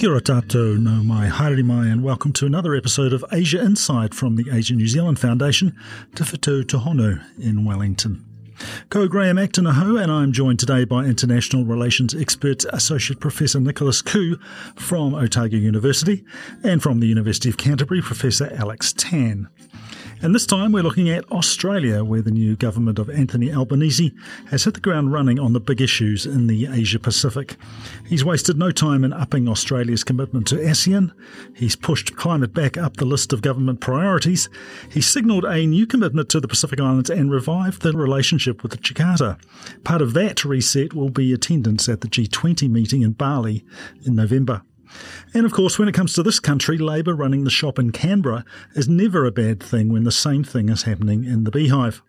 Kia ora tātou, no mai haere mai, and welcome to another episode of Asia Inside from the Asia New Zealand Foundation, Te Whītau Tūhono in Wellington. Co Graham Acton aho, and I'm joined today by international relations expert Associate Professor Nicholas Khoo from Otago University, and from the University of Canterbury, Professor Alex Tan. And this time we're looking at Australia, where the new government of Anthony Albanese has hit the ground running on the big issues in the Asia Pacific. He's wasted no time in upping Australia's commitment to ASEAN. He's pushed climate back up the list of government priorities. He's signalled a new commitment to the Pacific Islands and revived the relationship with Jakarta. Part of that reset will be attendance at the G20 meeting in Bali in November. And of course, when it comes to this country, Labour running the shop in Canberra is never a bad thing when the same thing is happening in the beehive.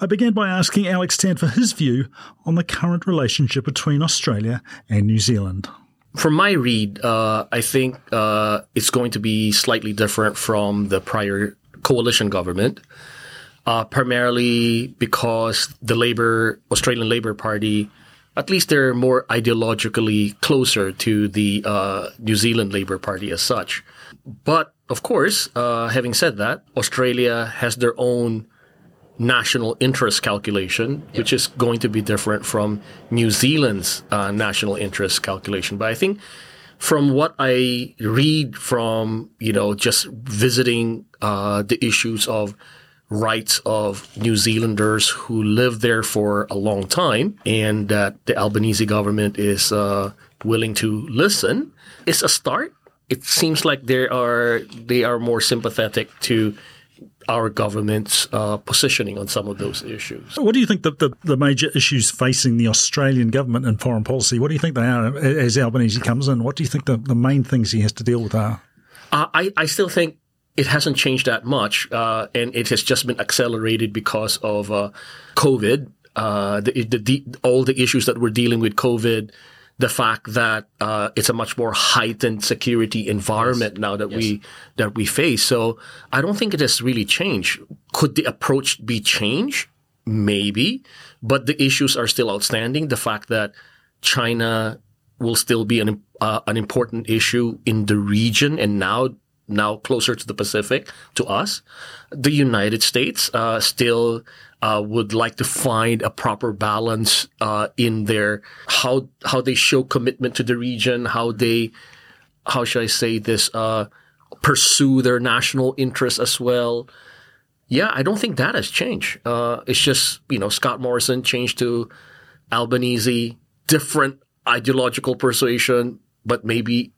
I began by asking Alex Tan for his view on the current relationship between Australia and New Zealand. From my read, uh, I think uh, it's going to be slightly different from the prior coalition government, uh, primarily because the Labour Australian Labour Party at least they're more ideologically closer to the uh, New Zealand Labour Party as such. But of course, uh, having said that, Australia has their own national interest calculation, which is going to be different from New Zealand's uh, national interest calculation. But I think from what I read from, you know, just visiting uh, the issues of rights of New Zealanders who lived there for a long time, and that the Albanese government is uh, willing to listen, is a start. It seems like they are they are more sympathetic to our government's uh, positioning on some of those issues. What do you think the, the, the, major issues facing the Australian government in foreign policy? What do you think they are as Albanese comes in? What do you think the, the main things he has to deal with are? Uh, I, I still think it hasn't changed that much, uh, and it has just been accelerated because of uh, COVID. Uh, the, the, the, all the issues that we're dealing with COVID, the fact that uh, it's a much more heightened security environment yes. now that yes. we that we face. So I don't think it has really changed. Could the approach be changed? Maybe, but the issues are still outstanding. The fact that China will still be an uh, an important issue in the region, and now now closer to the Pacific to us. The United States uh, still uh, would like to find a proper balance uh, in their how how they show commitment to the region, how they how should I say this uh, pursue their national interests as well. Yeah, I don't think that has changed. Uh, it's just you know Scott Morrison changed to Albanese, different ideological persuasion, but maybe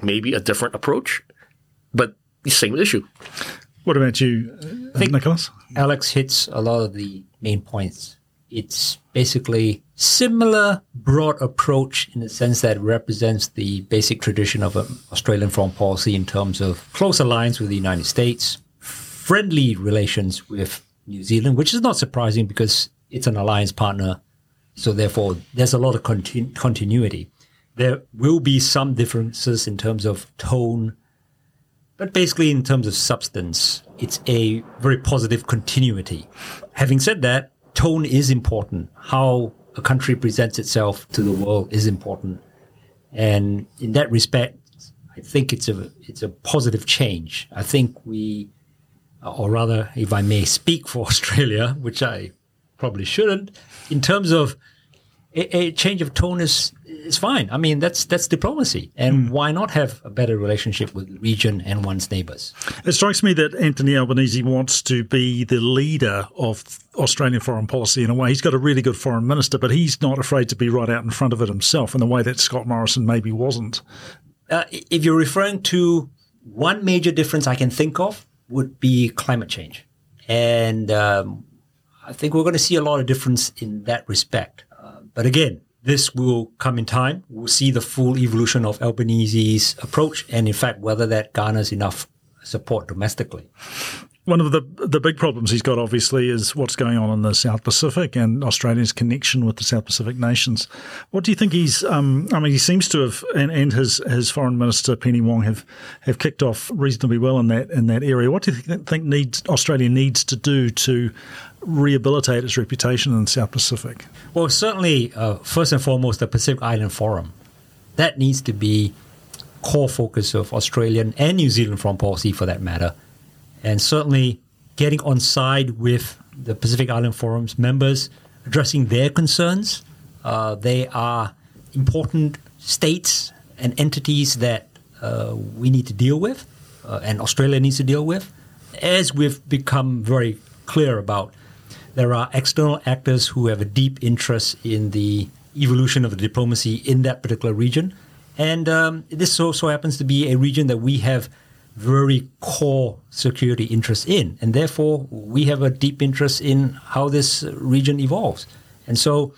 maybe a different approach but the same issue. What about you, uh, Nicholas? Alex hits a lot of the main points. It's basically similar broad approach in the sense that it represents the basic tradition of Australian foreign policy in terms of close alliance with the United States, friendly relations with New Zealand, which is not surprising because it's an alliance partner. So therefore, there's a lot of continu- continuity. There will be some differences in terms of tone, but basically, in terms of substance, it's a very positive continuity. Having said that, tone is important. How a country presents itself to the world is important. And in that respect, I think it's a it's a positive change. I think we, or rather, if I may speak for Australia, which I probably shouldn't, in terms of a, a change of tone is is fine. I mean, that's that's diplomacy, and mm. why not have a better relationship with the region and one's neighbours? It strikes me that Anthony Albanese wants to be the leader of Australian foreign policy in a way. He's got a really good foreign minister, but he's not afraid to be right out in front of it himself in the way that Scott Morrison maybe wasn't. Uh, if you're referring to one major difference I can think of, would be climate change, and um, I think we're going to see a lot of difference in that respect. Uh, but again, this will come in time. We'll see the full evolution of Albanese's approach and, in fact, whether that garners enough support domestically. One of the the big problems he's got, obviously, is what's going on in the South Pacific and Australia's connection with the South Pacific nations. What do you think he's? Um, I mean, he seems to have, and, and his his foreign minister Penny Wong have have kicked off reasonably well in that in that area. What do you think needs Australia needs to do to rehabilitate its reputation in the South Pacific? Well, certainly, uh, first and foremost, the Pacific Island Forum. That needs to be core focus of Australian and New Zealand foreign policy for that matter. And certainly getting on side with the Pacific Island Forum's members, addressing their concerns. Uh, they are important states and entities that uh, we need to deal with, uh, and Australia needs to deal with. As we've become very clear about, there are external actors who have a deep interest in the evolution of the diplomacy in that particular region. And um, this also happens to be a region that we have very core security interests in. And therefore, we have a deep interest in how this region evolves. And so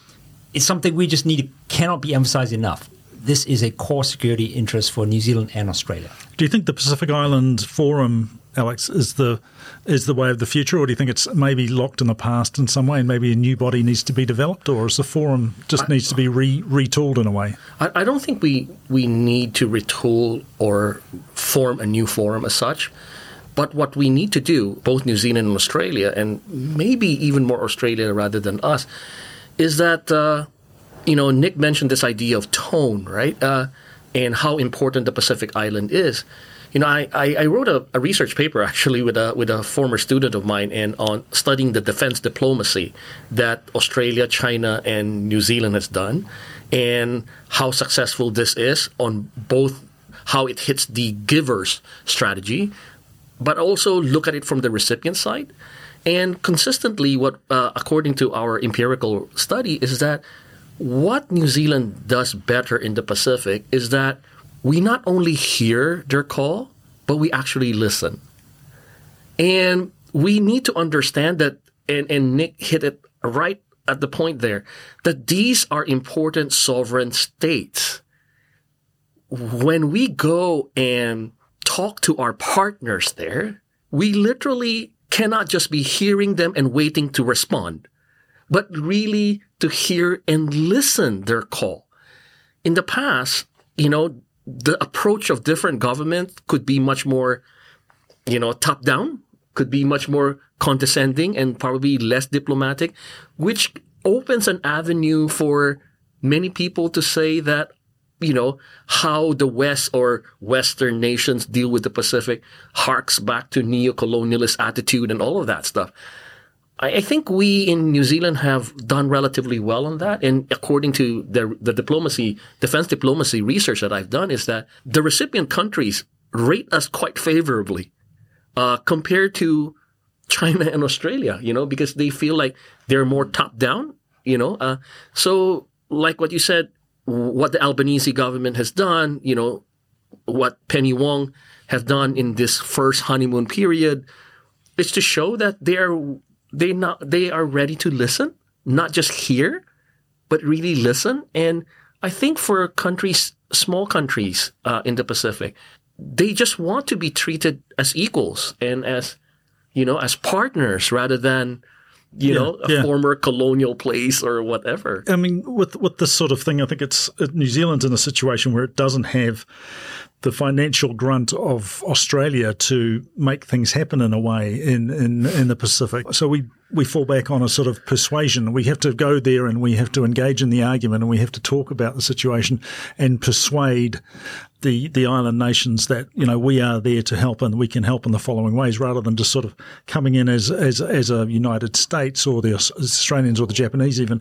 it's something we just need, to cannot be emphasized enough. This is a core security interest for New Zealand and Australia. Do you think the Pacific Island Forum Alex, is the is the way of the future, or do you think it's maybe locked in the past in some way, and maybe a new body needs to be developed, or is the forum just I, needs to be re, retooled in a way? I, I, don't think we we need to retool or form a new forum as such. But what we need to do, both New Zealand and Australia, and maybe even more Australia rather than us, is that uh, you know Nick mentioned this idea of tone, right, uh, and how important the Pacific Island is you know, I, I, wrote a, a, research paper actually with a with a former student of mine and on studying the defense diplomacy that Australia, China, and New Zealand has done, and how successful this is on both how it hits the giver's strategy, but also look at it from the recipient side. And consistently, what uh, according to our empirical study is that what New Zealand does better in the Pacific is that we not only hear their call, but we actually listen. And we need to understand that, and, and Nick hit it right at the point there, that these are important sovereign states. When we go and talk to our partners there, we literally cannot just be hearing them and waiting to respond, but really to hear and listen their call. In the past, you know, the approach of different governments could be much more, you know, top down, could be much more condescending and probably less diplomatic, which opens an avenue for many people to say that, you know, how the West or Western nations deal with the Pacific harks back to neo-colonialist attitude and all of that stuff. I think we in New Zealand have done relatively well on that. And according to the, the diplomacy, defense diplomacy research that I've done is that the recipient countries rate us quite favorably, uh, compared to China and Australia, you know, because they feel like they're more top down, you know. Uh, so like what you said, what the Albanese government has done, you know, what Penny Wong has done in this first honeymoon period is to show that they are they not they are ready to listen, not just hear, but really listen. And I think for countries, small countries uh, in the Pacific, they just want to be treated as equals and as you know as partners rather than you yeah, know, a yeah. former colonial place or whatever. I mean, with with this sort of thing, I think it's New Zealand's in a situation where it doesn't have the financial grunt of Australia to make things happen in a way in, in, in the Pacific. So we, we fall back on a sort of persuasion. We have to go there and we have to engage in the argument and we have to talk about the situation and persuade the, the island nations that, you know, we are there to help and we can help in the following ways rather than just sort of coming in as, as, as a United States or the Australians or the Japanese even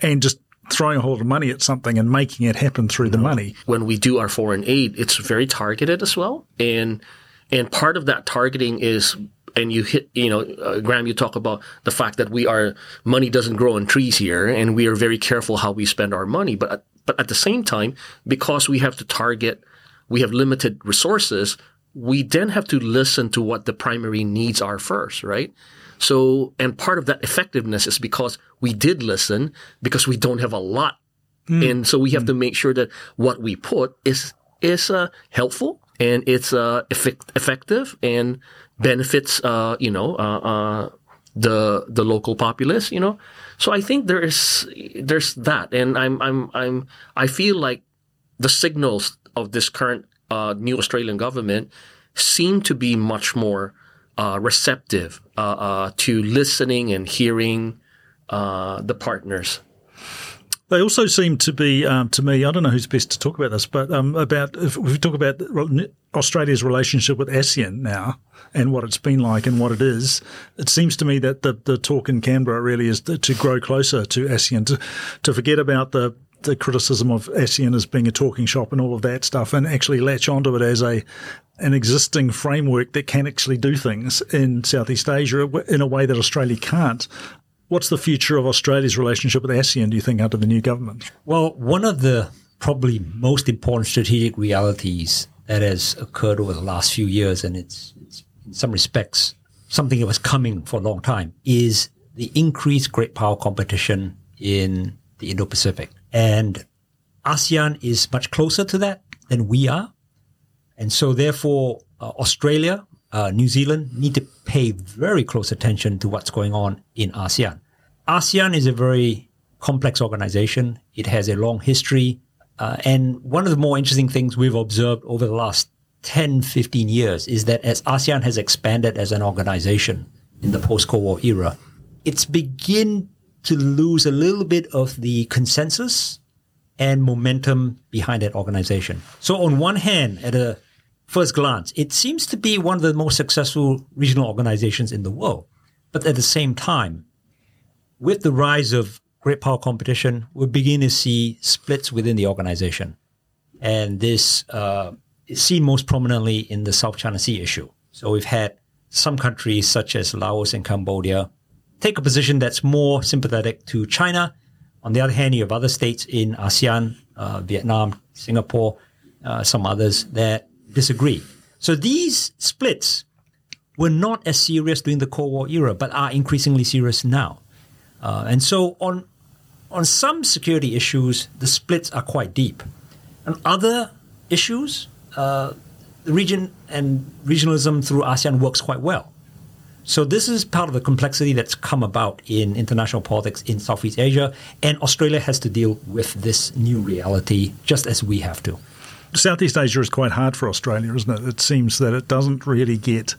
and just throwing a whole lot of money at something and making it happen through the money. When we do our foreign aid, it's very targeted as well. And, and part of that targeting is and you hit, you know, uh, Graham, you talk about the fact that we are money doesn't grow on trees here, and we are very careful how we spend our money. But but at the same time, because we have to target, we have limited resources. We then have to listen to what the primary needs are first, right? So, and part of that effectiveness is because we did listen because we don't have a lot. Mm. And so we have mm. to make sure that what we put is, is, uh, helpful and it's, uh, effect- effective and benefits, uh, you know, uh, uh, the, the local populace, you know. So I think there is, there's that. And I'm, I'm, I'm, I feel like the signals of this current, uh, new Australian government seem to be much more, uh, receptive uh, uh, to listening and hearing uh, the partners. They also seem to be, um, to me, I don't know who's best to talk about this, but um, about if we talk about Australia's relationship with ASEAN now and what it's been like and what it is, it seems to me that the, the talk in Canberra really is to, to grow closer to ASEAN, to, to forget about the the criticism of ASEAN as being a talking shop and all of that stuff, and actually latch onto it as a an existing framework that can actually do things in Southeast Asia in a way that Australia can't. What's the future of Australia's relationship with ASEAN, do you think, under the new government? Well, one of the probably most important strategic realities that has occurred over the last few years, and it's, it's in some respects something that was coming for a long time, is the increased great power competition in the Indo Pacific. And ASEAN is much closer to that than we are. And so, therefore, uh, Australia uh, New Zealand need to pay very close attention to what's going on in ASEAN. ASEAN is a very complex organization. It has a long history. Uh, and one of the more interesting things we've observed over the last 10, 15 years is that as ASEAN has expanded as an organization in the post-Cold War era, it's begin to lose a little bit of the consensus and momentum behind that organization. So on one hand, at a first glance, it seems to be one of the most successful regional organizations in the world. But at the same time, with the rise of great power competition, we begin to see splits within the organization. And this uh, is seen most prominently in the South China Sea issue. So we've had some countries such as Laos and Cambodia take a position that's more sympathetic to China. On the other hand, you have other states in ASEAN, uh, Vietnam, Singapore, uh, some others that disagree. So these splits were not as serious during the Cold War era, but are increasingly serious now. Uh, and so on, on some security issues, the splits are quite deep. On other issues, uh, the region and regionalism through ASEAN works quite well. So this is part of the complexity that's come about in international politics in Southeast Asia, and Australia has to deal with this new reality just as we have to. Southeast Asia is quite hard for Australia, isn't it? It seems that it doesn't really get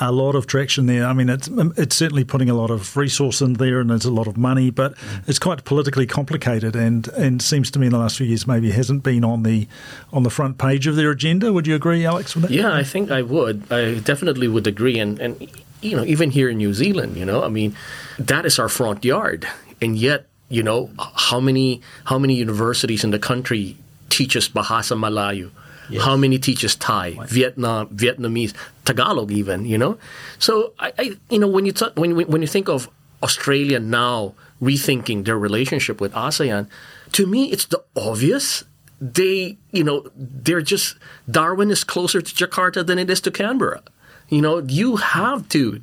a lot of traction there. I mean, it's it's certainly putting a lot of resource in there, and there's a lot of money, but it's quite politically complicated, and and seems to me in the last few years maybe hasn't been on the on the front page of their agenda. Would you agree, Alex? With that? Yeah, I think I would. I definitely would agree, and and you know, even here in New Zealand, you know, I mean, that is our front yard, and yet. You know how many how many universities in the country teaches Bahasa Melayu? Yes. How many teaches Thai, Vietnam, Vietnamese, Tagalog, even? You know, so I, I you know, when you talk, when when you think of Australia now rethinking their relationship with ASEAN, to me, it's the obvious. They, you know, they're just Darwin is closer to Jakarta than it is to Canberra. You know, you have to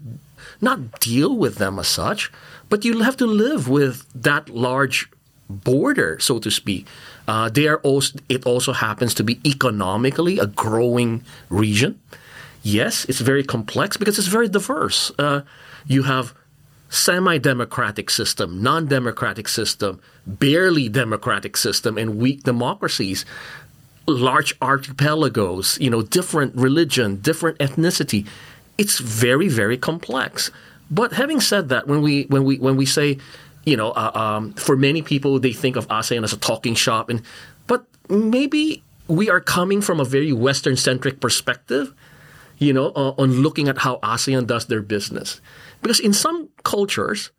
not deal with them as such, but you have to live with that large border, so to speak. Uh, there also it also happens to be economically a growing region. Yes, it's very complex because it's very diverse. Uh, you have semi-democratic system, non-democratic system, barely democratic system, and weak democracies. Large archipelagos, you know, different religion, different ethnicity. It's very, very complex. But having said that, when we when we when we say you know, uh, um, for many people, they think of ASEAN as a talking shop, and but maybe we are coming from a very Western centric perspective, you know, uh, on looking at how ASEAN does their business. Because in some cultures,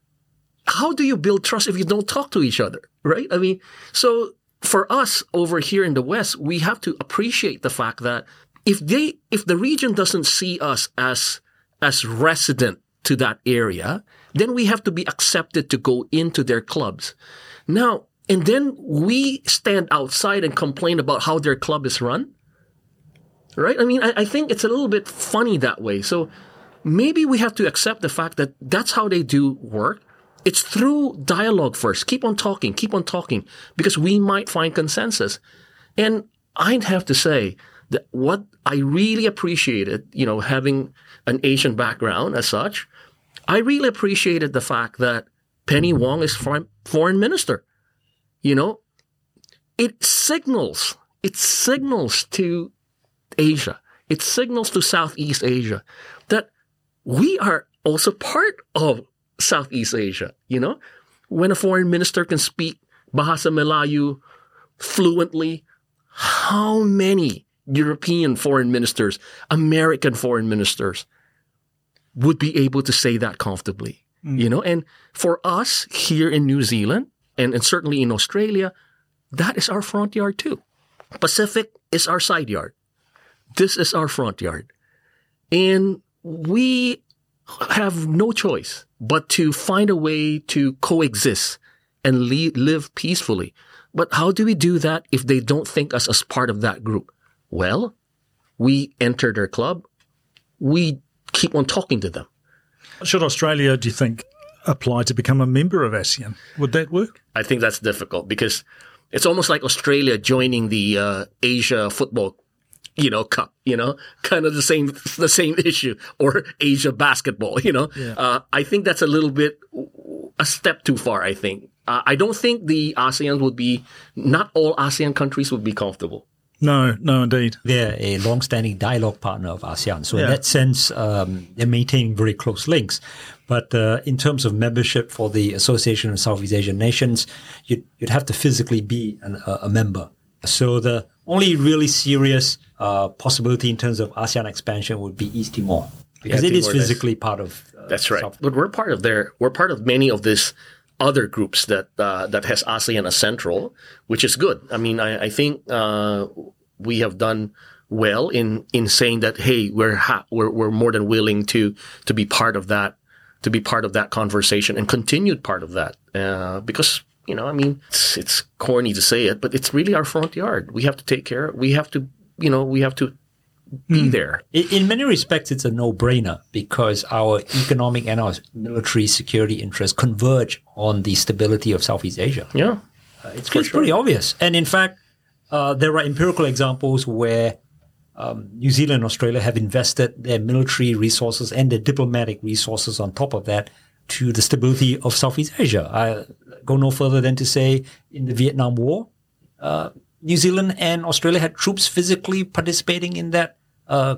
how do you build trust if you don't talk to each other, right? I mean, so for us over here in the West, we have to appreciate the fact that if they, if the region doesn't see us as as resident to that area, then we have to be accepted to go into their clubs. Now, and then we stand outside and complain about how their club is run. Right? I mean, I, I think it's a little bit funny that way. So maybe we have to accept the fact that that's how they do work. It's through dialogue first. Keep on talking, keep on talking, because we might find consensus. And I'd have to say that what I really appreciated, you know, having an Asian background as such, I really appreciated the fact that Penny Wong is foreign, minister. You know, it signals, it signals to Asia, it signals to Southeast Asia that we are also part of Southeast Asia. You know, when a foreign minister can speak Bahasa Melayu fluently. How many European foreign ministers, American foreign ministers would be able to say that comfortably? You mm. know, and for us here in New Zealand and, and certainly in Australia, that is our front yard too. Pacific is our side yard. This is our front yard. And we have no choice but to find a way to coexist and le- live peacefully. But how do we do that if they don't think us as part of that group? Well, we enter their club. We keep on talking to them. Should Australia, do you think, apply to become a member of ASEAN? Would that work? I think that's difficult because it's almost like Australia joining the uh, Asia football, you know, cup. You know, kind of the same the same issue, or Asia basketball. You know, uh, I think that's a little bit a step too far. I think uh, I don't think the ASEAN would be not all ASEAN countries would be comfortable. No, no, indeed. They're a long-standing dialogue partner of ASEAN. So Yeah. in that sense, um, they're maintaining very close links. But uh, in terms of membership for the Association of Southeast Asian Nations, you'd, you'd have to physically be an, a, a member. So the only really serious uh, possibility in terms of ASEAN expansion would be East Timor because Yeah, it is Timor-Leste. physically part of. Uh, That's right. South- But we're part of their, we're part of many of these other groups that, uh, that has ASEAN as central, which is good. I mean, I, I think, uh, we have done well in, in saying that, hey, we're, ha- we're, we're more than willing to, to be part of that, to be part of that conversation and continued part of that. Uh, because, you know, I mean, it's, it's corny to say it, but it's really our front yard. We have to take care. We have to, you know, we have to be there. In, in many respects, it's a no-brainer because our economic and our military security interests converge on the stability of Southeast Asia. Yeah. It's, it's pretty obvious. And in fact, uh, there are empirical examples where um, New Zealand and Australia have invested their military resources and their diplomatic resources on top of that to the stability of Southeast Asia. I go no further than to say in the Vietnam War, uh, New Zealand and Australia had troops physically participating in that uh,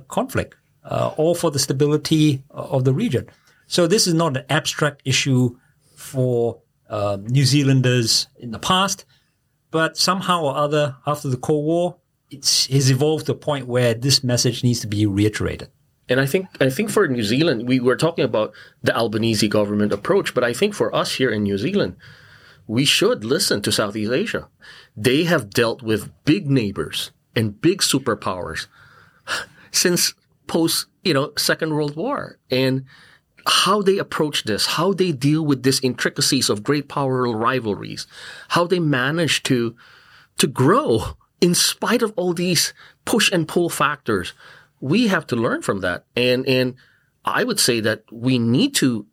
conflict, uh, all for the stability of the region. So this is not an abstract issue for uh, New Zealanders in the past, but somehow or other, after the Cold War, it's, it's evolved to a point where this message needs to be reiterated. And I think I think for New Zealand, we were talking about the Albanese government approach, but I think for us here in New Zealand, we should listen to Southeast Asia. They have dealt with big neighbors and big superpowers since post, you know, Second World War. And how they approach this, how they deal with these intricacies of great power rivalries, how they manage to to grow in spite of all these push and pull factors. We have to learn from that. And and I would say that we need to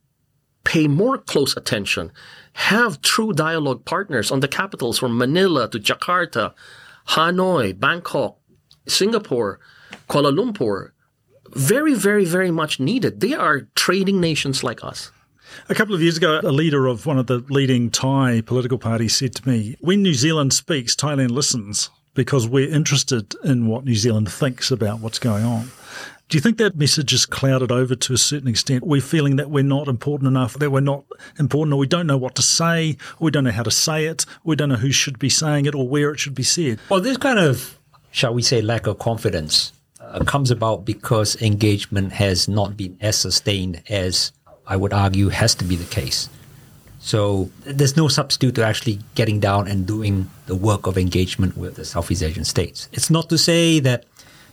pay more close attention, have true dialogue partners on the capitals from Manila to Jakarta, Hanoi, Bangkok, Singapore, Kuala Lumpur. Very, very, very much needed. They are trading nations like us. A couple of years ago, a leader of one of the leading Thai political parties said to me, When New Zealand speaks, Thailand listens because we're interested in what New Zealand thinks about what's going on. Do you think that message is clouded over to a certain extent? We're feeling that we're not important enough, that we're not important, or we don't know what to say, or we don't know how to say it, we don't know who should be saying it or where it should be said. Well, this kind of, shall we say, lack of confidence uh, comes about because engagement has not been as sustained as I would argue has to be the case. So there's no substitute to actually getting down and doing the work of engagement with the Southeast Asian states. It's not to say that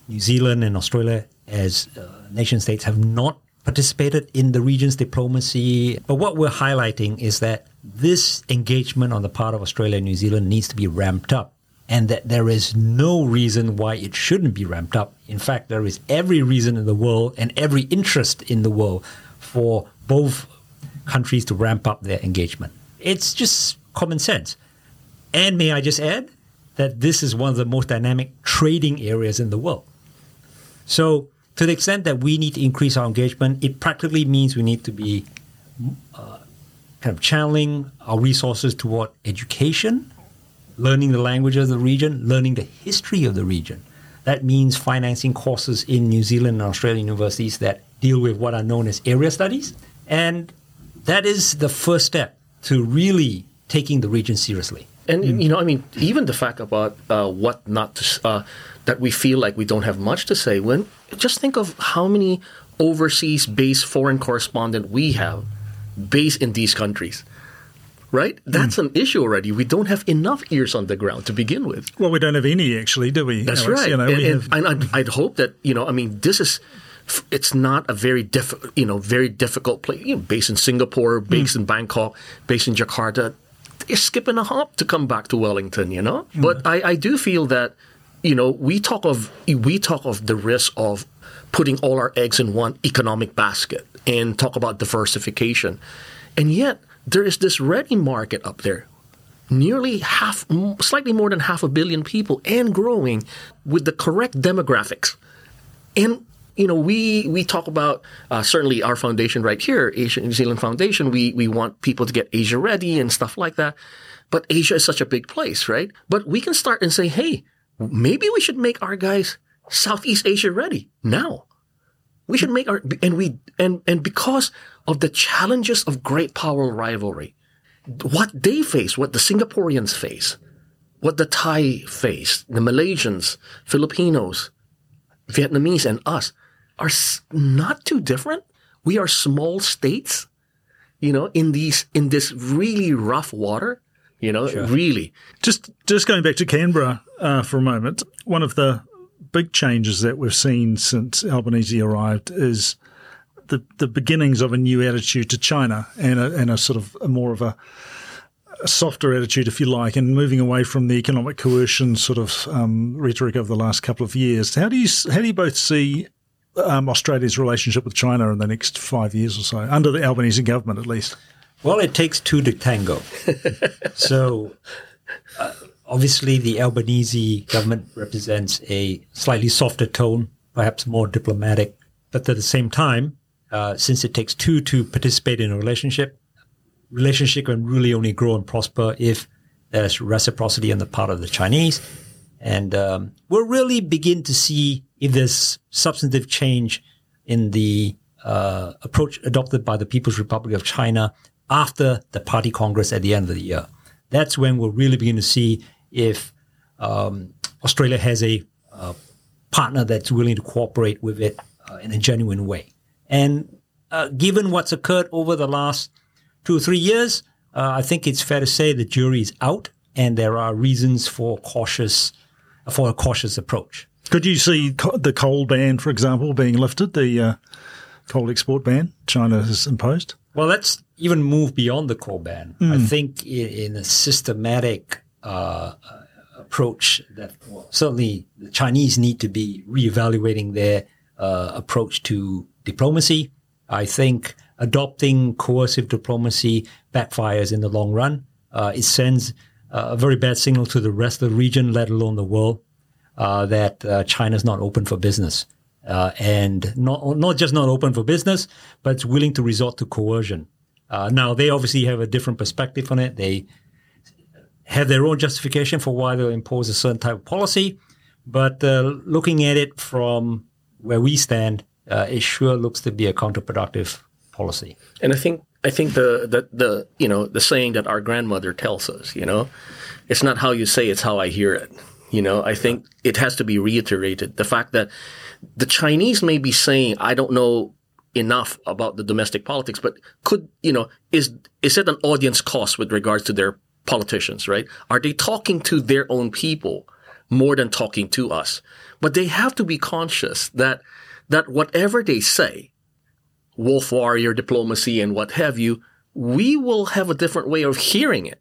New Zealand and Australia, as uh, nation states, have not participated in the region's diplomacy. But what we're highlighting is that this engagement on the part of Australia and New Zealand needs to be ramped up and that there is no reason why it shouldn't be ramped up. In fact, there is every reason in the world and every interest in the world for both countries to ramp up their engagement. It's just common sense. And may I just add that this is one of the most dynamic trading areas in the world. So, to the extent that we need to increase our engagement, it practically means we need to be uh, kind of channeling our resources toward education, learning the language of the region, learning the history of the region. That means financing courses in New Zealand and Australian universities that deal with what are known as area studies. And that is the first step to really taking the region seriously. And you know, I mean, even the fact about uh, what not to, uh, that we feel like we don't have much to say. When just think of how many overseas-based foreign correspondent we have based in these countries, right? Hmm. That's an issue already. We don't have enough ears on the ground to begin with. Well, we don't have any actually, do we? That's Alex? right. You know, and, have, and I'd, I'd hope that you know. I mean, this is. It's not a very diff, you know, very difficult place. You know, based in Singapore, hmm. based in Bangkok, based in Jakarta, you're skipping a hop to come back to Wellington. You know, hmm. but I, I do feel that, you know, we talk of we talk of the risk of putting all our eggs in one economic basket and talk about diversification, and yet there is this ready market up there nearly half, slightly more than half a billion people and growing with the correct demographics. And you know, we we talk about uh, certainly our foundation right here, Asia New Zealand Foundation. We we want people to get Asia ready and stuff like that. But Asia is such a big place, right? But we can start and say, hey, maybe we should make our guys Southeast Asia ready now. We should make our and we and and because of the challenges of great power rivalry, what they face, what the Singaporeans face, what the Thai face, the Malaysians, Filipinos, Vietnamese, and us are not too different. We are small states, you know, in these in this really rough water. You know, really. Just just going back to Canberra uh, for a moment, one of the big changes that we've seen since Albanese arrived is the the beginnings of a new attitude to China and a, and a sort of a more of a, a softer attitude, if you like, and moving away from the economic coercion sort of um, rhetoric of the last couple of years. How do you how do you both see um, Australia's relationship with China in the next five years or so, under the Albanese government at least? Well, it takes two to tango. so, uh, obviously, the Albanese government represents a slightly softer tone, perhaps more diplomatic. But at the same time, uh, since it takes two to participate in a relationship, relationship can really only grow and prosper if there's reciprocity on the part of the Chinese. And um, we'll really begin to see if there's substantive change in the uh, approach adopted by the People's Republic of China after the Party Congress at the end of the year. That's when we'll really begin to see if um, Australia has a uh, partner that's willing to cooperate with it uh, in a genuine way. And uh, given what's occurred over the last two or three years, uh, I think it's fair to say the jury is out, and there are reasons for cautious for a cautious approach. Could you see co- the coal ban, for example, being lifted? The uh, coal export ban China has imposed. Well, let's even move beyond the coal ban. I think i- in a systematic uh, approach that certainly the Chinese need to be reevaluating their uh, approach to diplomacy. I think adopting coercive diplomacy backfires in the long run. Uh, it sends uh, a very bad signal to the rest of the region, let alone the world, uh, that uh, China's not open for business. Uh, and not, not just not open for business, but it's willing to resort to coercion. Uh, now, they obviously have a different perspective on it. They have their own justification for why they'll impose a certain type of policy. But uh, looking at it from where we stand, uh, it sure looks to be a counterproductive policy. And I think I think the, the the you know the saying that our grandmother tells us, you know, it's not how you say, it's how I hear it. You know, I think it has to be reiterated. The fact that the Chinese may be saying, I don't know enough about the domestic politics, but could you know is is it an audience cost with regards to their politicians? Right? Are they talking to their own people more than talking to us? But they have to be conscious that that whatever they say, wolf warrior diplomacy and what have you, we will have a different way of hearing it.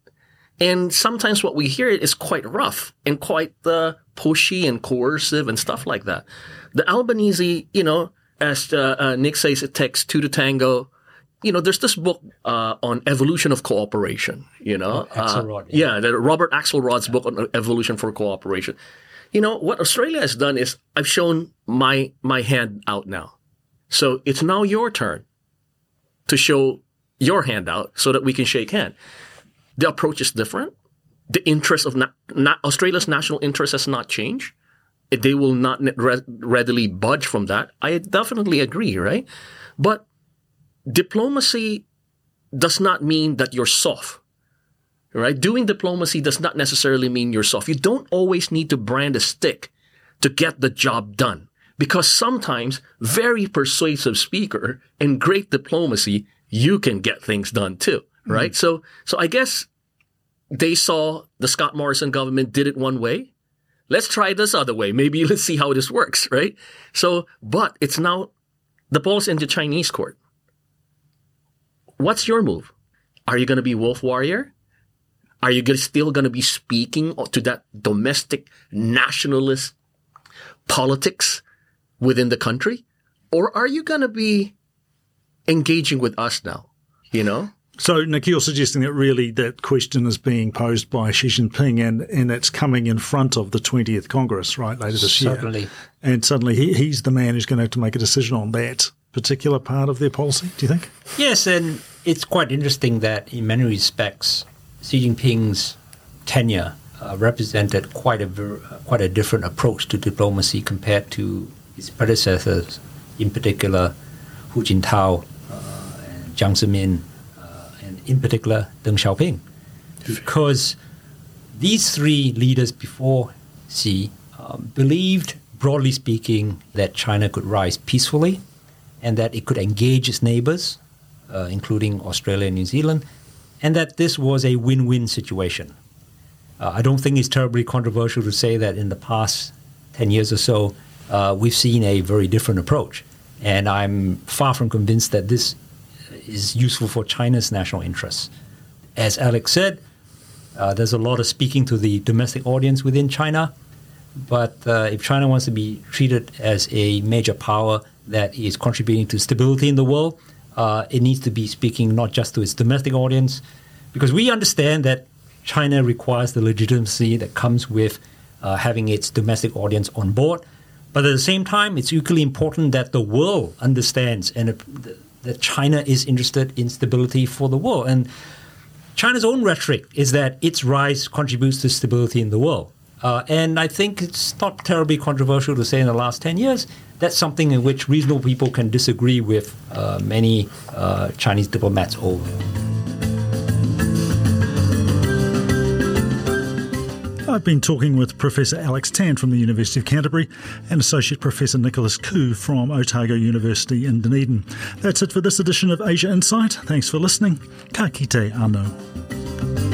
And sometimes what we hear is quite rough and quite uh, pushy and coercive and stuff like that. The Albanese, you know, as uh, uh, Nick says, it takes two to tango. You know, there's this book uh, on evolution of cooperation. You know, Axelrod, Uh, yeah, the Robert Axelrod's book on evolution for cooperation. You know what Australia has done is I've shown my my hand out now. So it's now your turn to show your hand out so that we can shake hand. The approach is different. The interest of na- na- Australia's national interest has not changed. They will not re- readily budge from that. I definitely agree, right? But diplomacy does not mean that you're soft. right? Doing diplomacy does not necessarily mean you're soft. You don't always need to brand a stick to get the job done because sometimes very persuasive speaker and great diplomacy, you can get things done too, right? Mm-hmm. So, so I guess they saw the Scott Morrison government did it one way. Let's try this other way. Maybe let's see how this works, right? So, but it's now the ball's in the Chinese court. What's your move? Are you going to be wolf warrior? Are you still going to be speaking to that domestic nationalist politics within the country? Or are you going to be engaging with us now? You know? So, Nick, you're suggesting that really that question is being posed by Xi Jinping and, and it's coming in front of the 20th Congress, right, later this Certainly. year. And suddenly he, he's the man who's going to have to make a decision on that particular part of their policy, do you think? Yes, and it's quite interesting that in many respects, Xi Jinping's tenure uh, represented quite a, quite a different approach to diplomacy compared to his predecessors, in particular Hu Jintao uh, and Jiang Zemin and in particular Deng Xiaoping, because these three leaders before Xi um, believed, broadly speaking, that China could rise peacefully and that it could engage its neighbors, uh, including Australia and New Zealand, and that this was a win win situation. Uh, I don't think it's terribly controversial to say that in the past 10 years or so, uh, we've seen a very different approach. And I'm far from convinced that this is useful for China's national interests. As Alex said, uh, there's a lot of speaking to the domestic audience within China, but uh, if China wants to be treated as a major power that is contributing to stability in the world, uh, it needs to be speaking not just to its domestic audience, because we understand that China requires the legitimacy that comes with uh, having its domestic audience on board. But at the same time, it's equally important that the world understands and that China is interested in stability for the world. And China's own rhetoric is that its rise contributes to stability in the world. Uh, and I think it's not terribly controversial to say in the last 10 years that's something in which reasonable people can disagree with uh, many uh, Chinese diplomats over. I've been talking with Professor Alex Tan from the University of Canterbury and Associate Professor Nicholas Khoo from Otago University in Dunedin. That's it for this edition of Asia Insight. Thanks for listening. Ka kite anō.